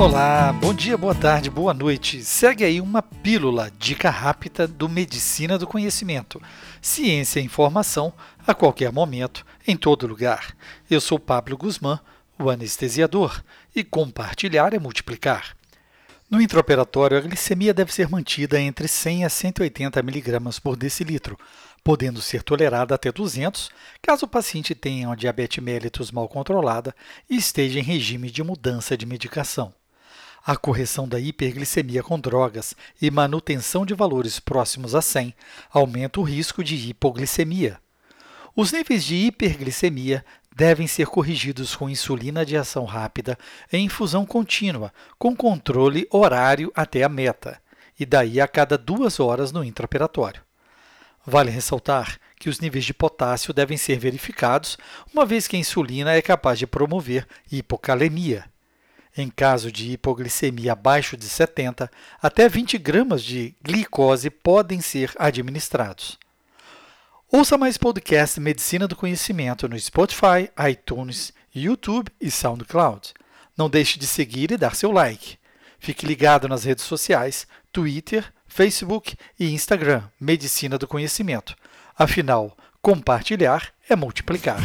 Olá, bom dia, boa tarde, boa noite. Segue aí uma pílula, dica rápida do Medicina do Conhecimento. Ciência e informação a qualquer momento, em todo lugar. Eu sou Pablo Guzmán, o anestesiador, e compartilhar é multiplicar. No intraoperatório, a glicemia deve ser mantida entre 100 a 180 mg por decilitro, podendo ser tolerada até 200, caso o paciente tenha uma diabetes mellitus mal controlada e esteja em regime de mudança de medicação. A correção da hiperglicemia com drogas e manutenção de valores próximos a 100 aumenta o risco de hipoglicemia. Os níveis de hiperglicemia devem ser corrigidos com insulina de ação rápida em infusão contínua, com controle horário até a meta, e daí a cada duas horas no intraoperatório. Vale ressaltar que os níveis de potássio devem ser verificados, uma vez que a insulina é capaz de promover hipocalemia. Em caso de hipoglicemia abaixo de 70, até 20 gramas de glicose podem ser administrados. Ouça mais podcast Medicina do Conhecimento no Spotify, iTunes, YouTube e SoundCloud. Não deixe de seguir e dar seu like. Fique ligado nas redes sociais, Twitter, Facebook e Instagram Medicina do Conhecimento. Afinal, compartilhar é multiplicar.